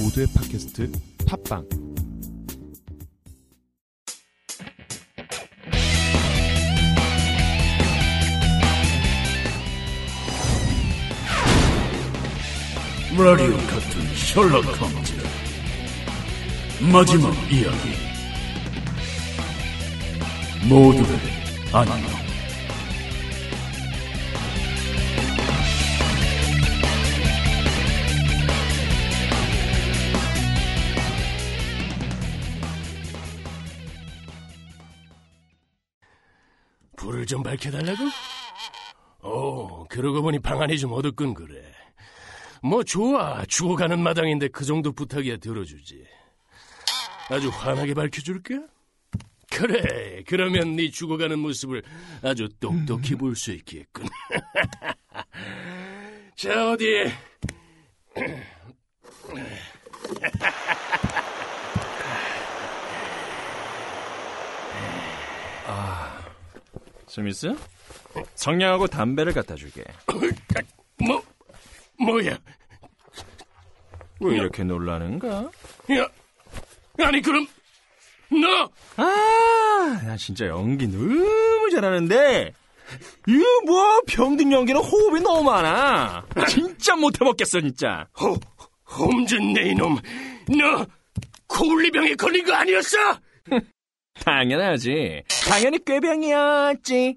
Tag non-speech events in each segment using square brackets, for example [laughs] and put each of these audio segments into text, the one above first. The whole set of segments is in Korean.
모두의 팟캐스트 팟빵. 라디오 같은 셜록 홈즈. 마지막 이야기. 모두를 안녕 불을 좀 밝혀달라고? 오, 그러고 보니 방 안이 좀 어둡군 그래. 뭐 좋아, 죽어가는 마당인데 그 정도 부탁이야 들어주지. 아주 환하게 밝혀줄까? 그래, 그러면 네 죽어가는 모습을 아주 똑똑히 볼 수 있겠군. [laughs] 자, 어디? 스미스? 성냥하고 담배를 갖다 주게. [coughs] 뭐, 뭐야? 왜 이렇게 놀라는가? 야, 아니 그럼 너 아, 나 진짜 연기 너무 잘하는데 이거 뭐 병든 연기는 호흡이 너무 많아. 진짜 못해먹겠어 진짜. 호, 홈준 내 이놈, 너 코울리병에 걸린 거 아니었어? 당연하지. 당연히 꾀병이었지.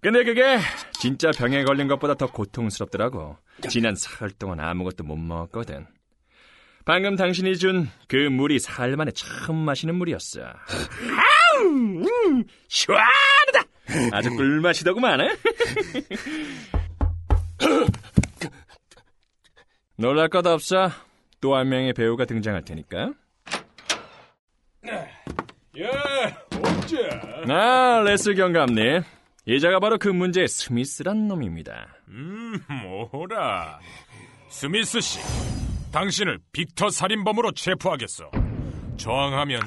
근데 그게 진짜 병에 걸린 것보다 더 고통스럽더라고. 지난 사흘 동안 아무것도 못 먹었거든. 방금 당신이 준 그 물이 사흘 만에 처음 마시는 물이었어. 아우, 음, 시원하다. 아주 꿀맛이더구만. 응? 놀랄 것 없어. 또 한 명의 배우가 등장할 테니까. 언제? 아, 레슬 경감님. 이자가 바로 그 문제의 스미스란 놈입니다. 음, 뭐라 스미스 씨 당신을 빅터 살인범으로 체포하겠어 저항하면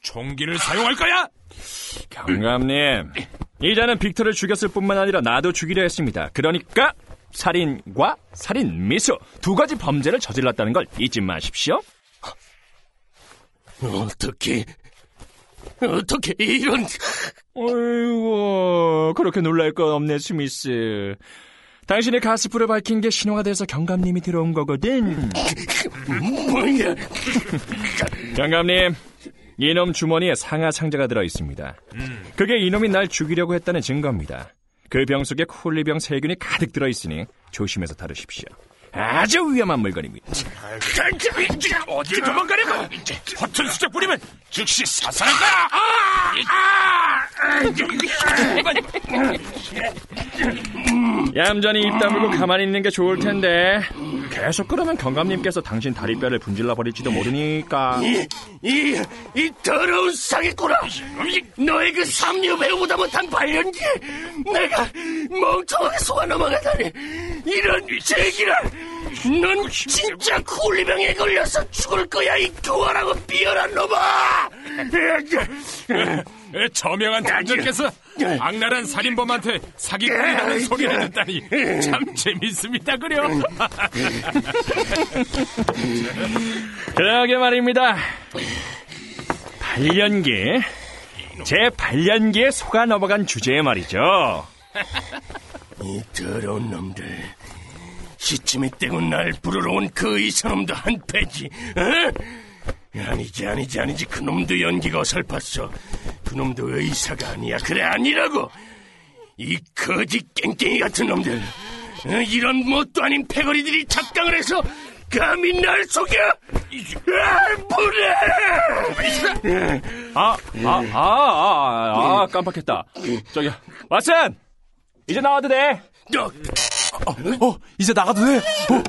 총기를 사용할 거야? 경감님, 이자는 빅터를 죽였을 뿐만 아니라 나도 죽이려 했습니다. 그러니까 살인과 살인 미수 두 가지 범죄를 저질렀다는 걸 잊지 마십시오. 어떻게 어떻게 이런 어이구, 그렇게 놀랄 건 없네, 스미스. 당신이 가스불을 밝힌 게 신호가 돼서 경감님이 들어온 거거든. 뭐야? 경감님, 이놈 주머니에 상하 상자가 들어 있습니다. 그게 이놈이 날 죽이려고 했다는 증거입니다. 그 병 속에 콜리병 세균이 가득 들어 있으니 조심해서 다루십시오. 아주 위험한 물건입니다. 어딜 도망가려고? 허튼 수작 부리면 즉시 사살할 얌전히 입 다물고 가만히 있는 게 좋을 텐데 계속 그러면 경감님께서 당신 다리뼈를 분질러 버릴지도 모르니까 이, 이, 이 더러운 사기꾼아! 너의 그 삼류 배우보다 못한 발연기! 내가 멍청하게 속아 넘어가다니! 이런 제기를! 넌 진짜 쿨리병에 걸려서 죽을 거야, 이 교활하고 비열한 놈아! 저명한 장군께서 악랄한 살인범한테 사기꾼이라는 소리를 듣다니 참 재밌습니다 그려 [laughs] 그러게 말입니다. 발연기. 제 발연기에 속아 넘어간 주제에 말이죠. 이 더러운 놈들. 시침이 떼고 날 부르러 온 그 이사놈도 한 패지, 어? 아니지, 아니지, 아니지. 그 놈도 연기가 어설펐어. 그 놈도 의사가 아니야. 그래, 아니라고! 이 거지 깽깽이 같은 놈들. 어, 이런 뭣도 아닌 패거리들이 작당을 해서 감히 날 속여! 아, 불해! 아, 아, 아, 아, 아, 깜빡했다. 저기, 왓슨! 이제 나와도 돼. 너, 어 이제 나가도 돼? 어,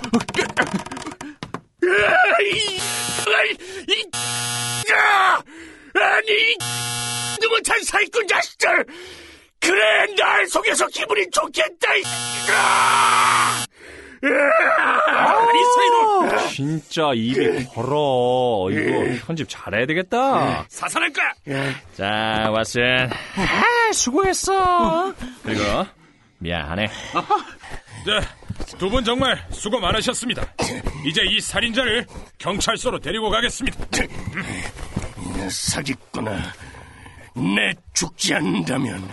야! 아니, 이 느긋한 사기꾼 자식들! 그래, 날 속여서 기분이 좋겠다, 이, 아! 아, 진짜 입이 걸어. 이거 편집 잘해야 되겠다. 사살할 거야 자, 왓슨. 아, 수고했어. 그리고 미안하네. 자, 두분 정말 수고 많으셨습니다. 이제 이 살인자를 경찰서로 데리고 가겠습니다. 사기꾼아, 내 죽지 않는다면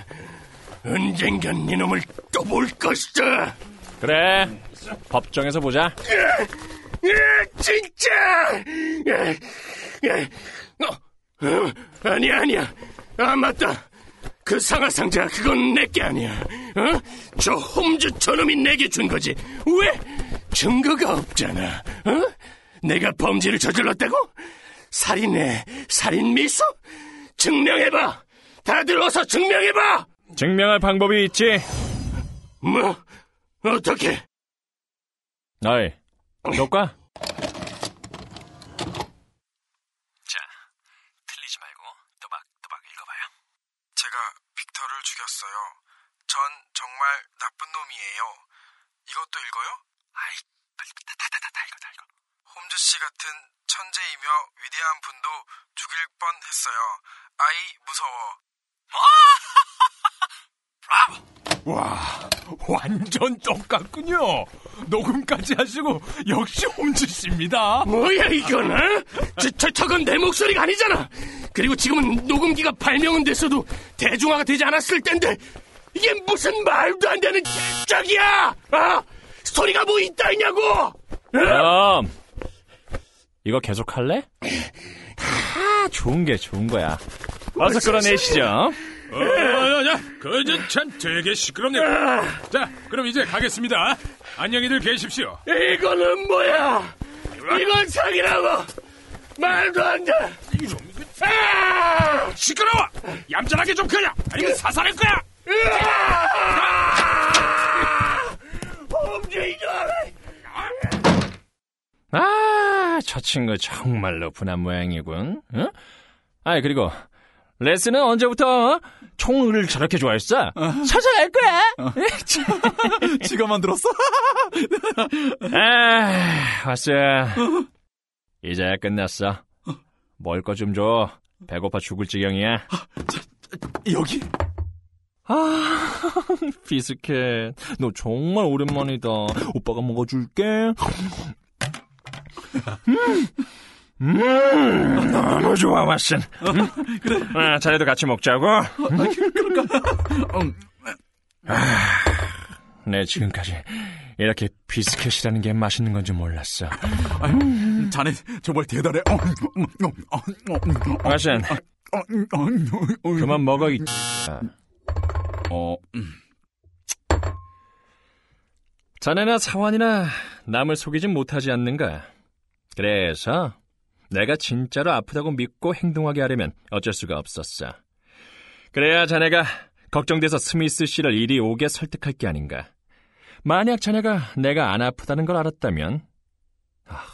언젠간 이놈을 또 볼 것이다. 그래, 법정에서 보자. 야, 진짜! 어, 어, 아니야, 아니야. 아, 맞다. 그 상하 상자 그건 내게 아니야. 어? 저 홈즈 저놈이 내게 준 거지. 왜? 증거가 없잖아. 어? 내가 범죄를 저질렀다고? 살인해, 살인 미수? 증명해봐. 다들 어서 증명해봐. 증명할 방법이 있지. 뭐? 어떻게? 어이, 녹과? 자, 틀리지 말고 또박또박 읽어봐요. 제가 빅터를 죽였어요. 전 정말 나쁜 놈이에요. 이것도 읽어요? 아이, 빨리 다, 다, 다, 다 읽어, 다 읽어. 홈즈 씨 같은 천재이며 위대한 분도 죽일 뻔 했어요. 아이, 무서워. [laughs] 와, 완전 똑같군요. 녹음까지 하시고 역시 홈즈 씨입니다. 뭐야 이건? 어? 저, 저, 저건 내 목소리가 아니잖아. 그리고 지금은 녹음기가 발명은 됐어도 대중화가 되지 않았을 텐데 이게 무슨 말도 안 되는 짝이야? 아, 소리가 뭐 있다 있냐고? 어? 그럼 이거 계속 할래? 다 좋은 게 좋은 거야. 어서 끌어내시죠. 어, 야, 야, 그저 참 되게 시끄럽네요. 자, 그럼 이제 가겠습니다. 안녕히들 계십시오. 이거는 뭐야? 이건 사기라고 말도 안 돼. 아! 시끄러워! 얌전하게 좀 그려! 아니면 사살할 거야! 아, 저 친구 정말로 분한 모양이군. 응? 아이 그리고 레스는 언제부터 총을 저렇게 좋아했어? 찾아갈 거야. 지가 만들었어? 아, 왔어. 이제야 끝났어. 먹을 거 좀 줘. 배고파 죽을 지경이야. 여기? 아, [laughs] 비스켓. 너 정말 오랜만이다. 오빠가 먹어줄게. [laughs] 음, 음, 너무 좋아, 왓슨. 음? 그래. 아, 자네도 같이 먹자고. 아, 내 지금까지 이렇게 비스켓이라는 게 맛있는 건지 몰랐어. 아유, 자네 정말 대단해. 어, 음, 음, 어, 어, 음, 어, 왓슨, 어, 음, 어, 음, 어, 음. 그만 먹어, 이 어, 음. 자네나 사환이나 남을 속이진 못하지 않는가? 그래서 내가 진짜로 아프다고 믿고 행동하게 하려면 어쩔 수가 없었어. 그래야 자네가 걱정돼서 스미스 씨를 이리 오게 설득할 게 아닌가. 만약 자네가 내가 안 아프다는 걸 알았다면, 아,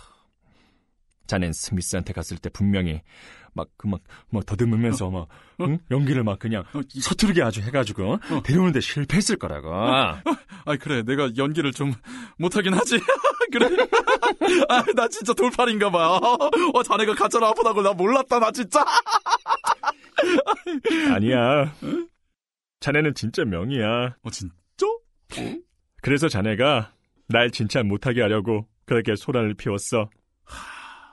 자넨 스미스한테 갔을 때 분명히 막 그막 뭐 더듬으면서 막 응? 연기를 막 그냥 서투르게 아주 해가지고 데려오는데 실패했을 거라고. 아 그래 내가 연기를 좀 못하긴 하지. [laughs] 그래. 아 나 진짜 돌팔인가 봐. 어 자네가 가짜로 아프다고 나 몰랐다 나 진짜. [laughs] 아니야. 자네는 진짜 명이야. 어 진짜? 그래서 자네가 날 진짜 못하게 하려고 그렇게 소란을 피웠어.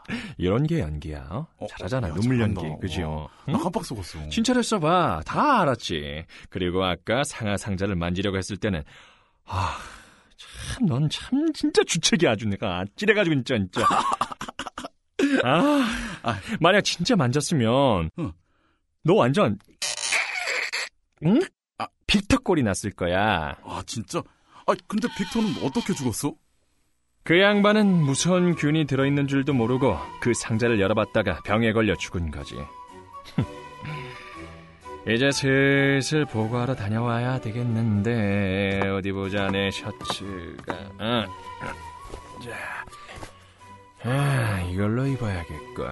[laughs] 이런 게 연기야. 어? 어, 잘하잖아. 야, 눈물 잘한다. 연기. 그지요? 어, 응? 나 깜빡 속았어. 진짜를 써봐. 다 알았지. 그리고 아까 상하 상자를 만지려고 했을 때는 아, 참, 넌 참 진짜 주책이 아주 내가 아찔해가지고 진짜 진짜. [laughs] 아, 아. 만약 진짜 만졌으면 응. 너 완전 응? 아. 빅터 꼴이 났을 거야. 아 진짜? 아 근데 빅터는 어떻게 죽었어? 그 양반은 무서운 균이 들어있는 줄도 모르고 그 상자를 열어봤다가 병에 걸려 죽은 거지. [laughs] 이제 슬슬 보고하러 다녀와야 되겠는데 어디 보자 내 셔츠가. 아, [clears throat] 자, 아 이걸로 입어야겠고.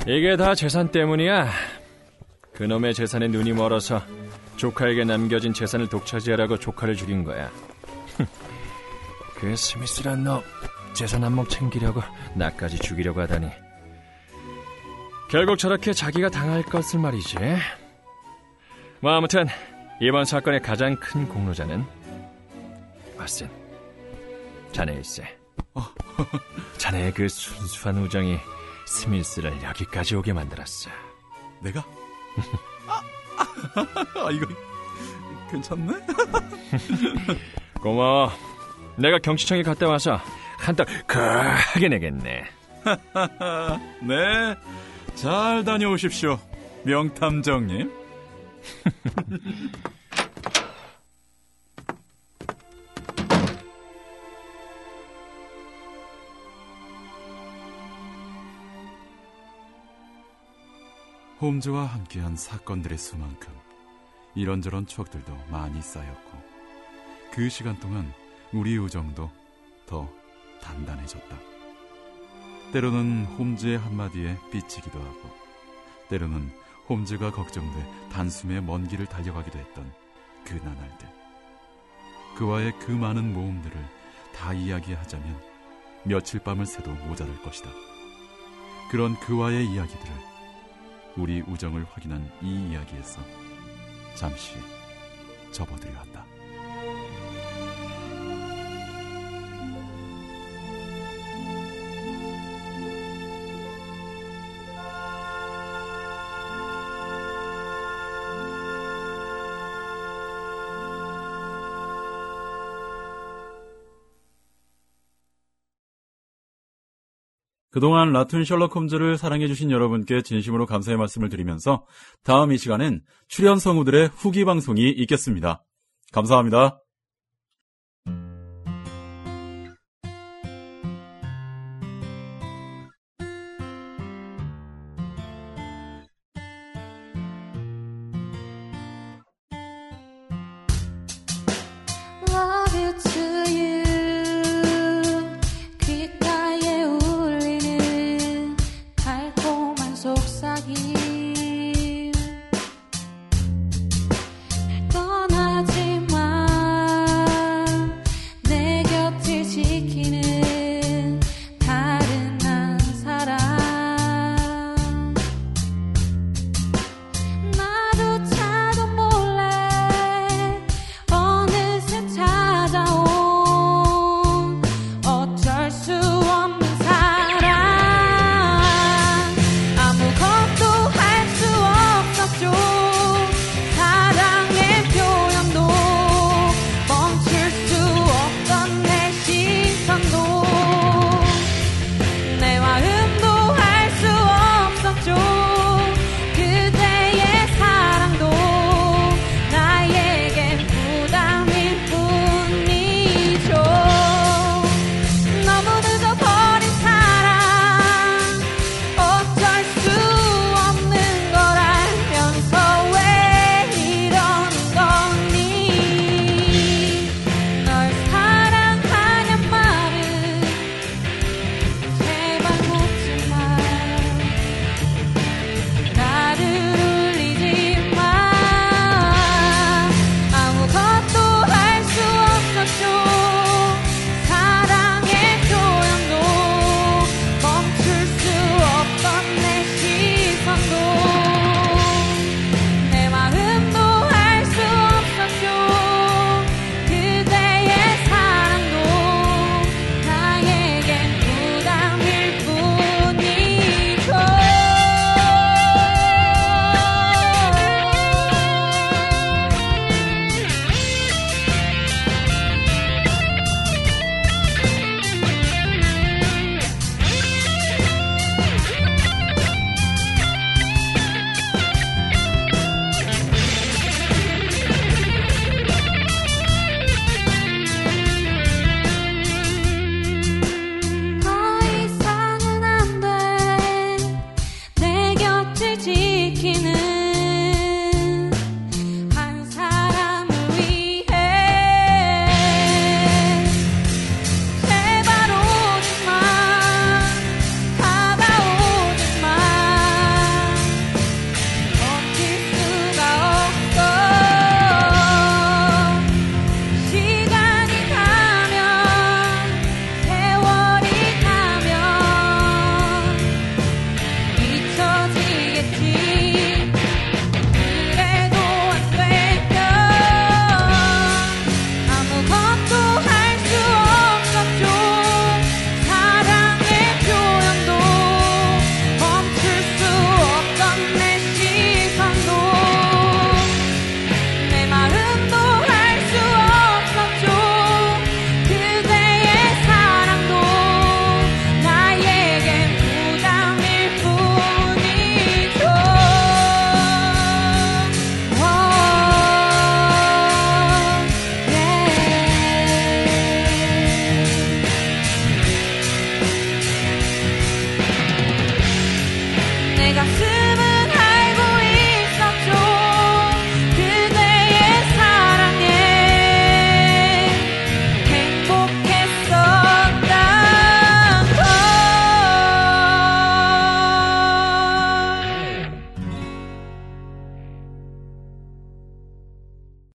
[laughs] 이게 다 재산 때문이야. 그놈의 재산에 눈이 멀어서 조카에게 남겨진 재산을 독차지하라고 조카를 죽인 거야 그 스미스란 놈 재산 한몫 챙기려고 나까지 죽이려고 하다니 결국 저렇게 자기가 당할 것을 말이지 뭐 아무튼 이번 사건의 가장 큰 공로자는 왓슨, 자네일세. [laughs] 자네의 그 순수한 우정이 스미스를 여기까지 오게 만들었어. 내가? [laughs] 아, 아, 이거 괜찮네? 고마워. 내가 경치청에 갔다 와서 한턱 크게 내겠네. [laughs] 네, 잘 다녀오십시오, 명탐정님. [laughs] 홈즈와 함께한 사건들의 수만큼 이런저런 추억들도 많이 쌓였고 그 시간 동안 우리 우정도 더 단단해졌다. 때로는 홈즈의 한마디에 삐치기도 하고 때로는 홈즈가 걱정돼 단숨에 먼 길을 달려가기도 했던 그 나날들. 그와의 그 많은 모험들을 다 이야기하자면 며칠 밤을 새도 모자랄 것이다. 그런 그와의 이야기들을 우리 우정을 확인한 이 이야기에서 잠시 접어들여 한다. 그동안 라툰 셜록 홈즈를 사랑해주신 여러분께 진심으로 감사의 말씀을 드리면서 다음 이 시간엔 출연 성우들의 후기 방송이 있겠습니다. 감사합니다.